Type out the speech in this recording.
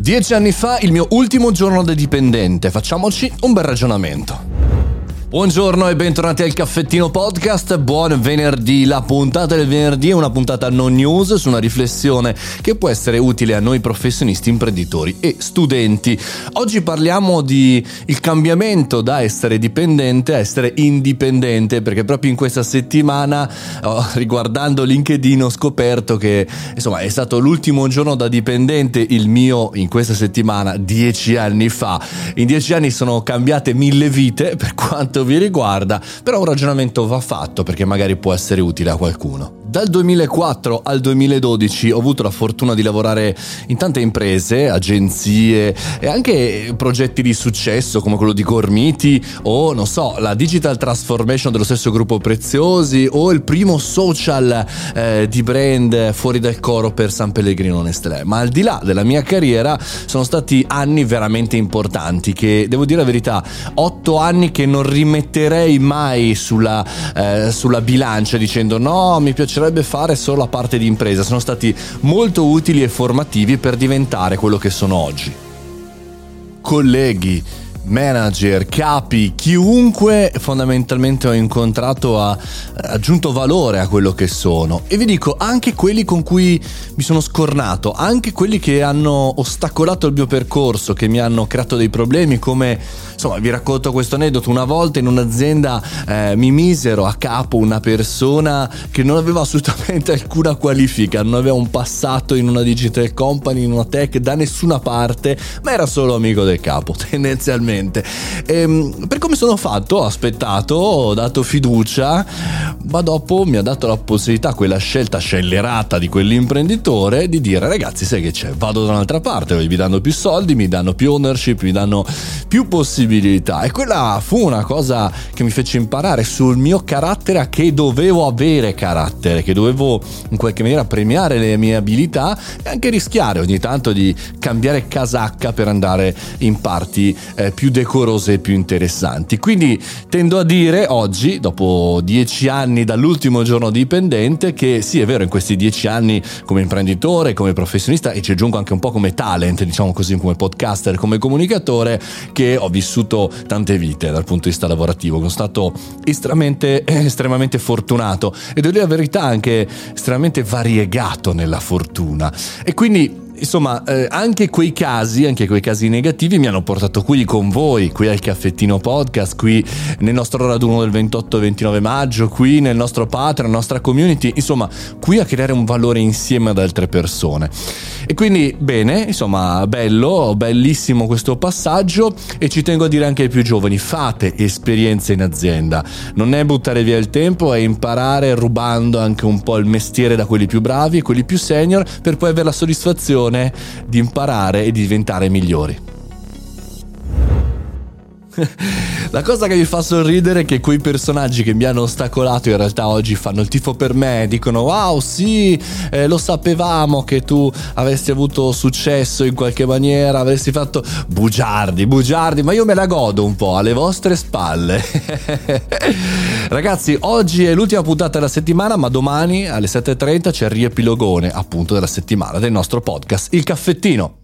Dieci anni fa, il mio ultimo giorno da dipendente. Facciamoci un bel ragionamento. Buongiorno e bentornati al Caffettino Podcast, buon venerdì. La puntata del venerdì è una puntata non news su una riflessione che può essere utile a noi professionisti, imprenditori e studenti. Oggi parliamo di il cambiamento da essere dipendente a essere indipendente, perché proprio in questa settimana, oh, riguardando LinkedIn, ho scoperto che insomma è stato l'ultimo giorno da dipendente, il mio in questa settimana, dieci anni fa. In dieci anni sono cambiate mille vite per quanto quanto vi riguarda, però un ragionamento va fatto perché magari può essere utile a qualcuno. Dal 2004 al 2012 ho avuto la fortuna di lavorare in tante imprese, agenzie e anche progetti di successo come quello di Gormiti o non so, la digital transformation dello stesso gruppo Preziosi o il primo social eh, di brand fuori dal coro per San Pellegrino Nestlé. Ma al di là della mia carriera sono stati anni veramente importanti che devo dire la verità, otto anni che non rimetterei mai sulla, eh, sulla bilancia dicendo no, mi piacerebbe piacerebbe fare solo la parte di impresa, sono stati molto utili e formativi per diventare quello che sono oggi. Colleghi, manager, capi, chiunque fondamentalmente ho incontrato ha aggiunto valore a quello che sono. E vi dico, anche quelli con cui mi sono scornato, anche quelli che hanno ostacolato il mio percorso, che mi hanno creato dei problemi, come insomma vi racconto questo aneddoto, una volta in un'azienda eh, mi misero a capo una persona che non aveva assolutamente alcuna qualifica, non aveva un passato in una digital company, in una tech da nessuna parte, ma era solo amico del capo tendenzialmente assolutamente. E, ehm, per come sono fatto, ho aspettato, ho dato fiducia, ma dopo mi ha dato la possibilità, quella scelta scellerata di quell'imprenditore, di dire ragazzi sai che c'è, vado da un'altra parte, mi danno più soldi, mi danno più ownership, mi danno più possibilità. E quella fu una cosa che mi fece imparare sul mio carattere a che dovevo avere carattere, che dovevo in qualche maniera premiare le mie abilità e anche rischiare ogni tanto di cambiare casacca per andare in parti eh, più decorose e più interessanti. Quindi tendo a dire oggi, dopo dieci anni dall'ultimo giorno dipendente, che sì, è vero, in questi dieci anni come imprenditore, come professionista e ci aggiungo anche un po' come talent, diciamo così, come podcaster, come comunicatore, che ho vissuto tante vite dal punto di vista lavorativo. Sono stato estremamente, estremamente fortunato e devo dire la verità anche estremamente variegato nella fortuna. E quindi Insomma, eh, anche quei casi, anche quei casi negativi mi hanno portato qui con voi, qui al Caffettino Podcast, qui nel nostro raduno del 28 e 29 maggio, qui nel nostro Patreon, nella nostra community, insomma, qui a creare un valore insieme ad altre persone. E quindi, bene, insomma, bello, bellissimo questo passaggio e ci tengo a dire anche ai più giovani, fate esperienze in azienda. Non è buttare via il tempo, è imparare rubando anche un po' il mestiere da quelli più bravi e quelli più senior per poi avere la soddisfazione di imparare e di diventare migliori. La cosa che mi fa sorridere è che quei personaggi che mi hanno ostacolato in realtà oggi fanno il tifo per me, dicono wow sì, eh, lo sapevamo che tu avresti avuto successo in qualche maniera, avresti fatto bugiardi, bugiardi, ma io me la godo un po' alle vostre spalle. Ragazzi, oggi è l'ultima puntata della settimana, ma domani alle 7.30 c'è il riepilogone appunto della settimana del nostro podcast, il caffettino.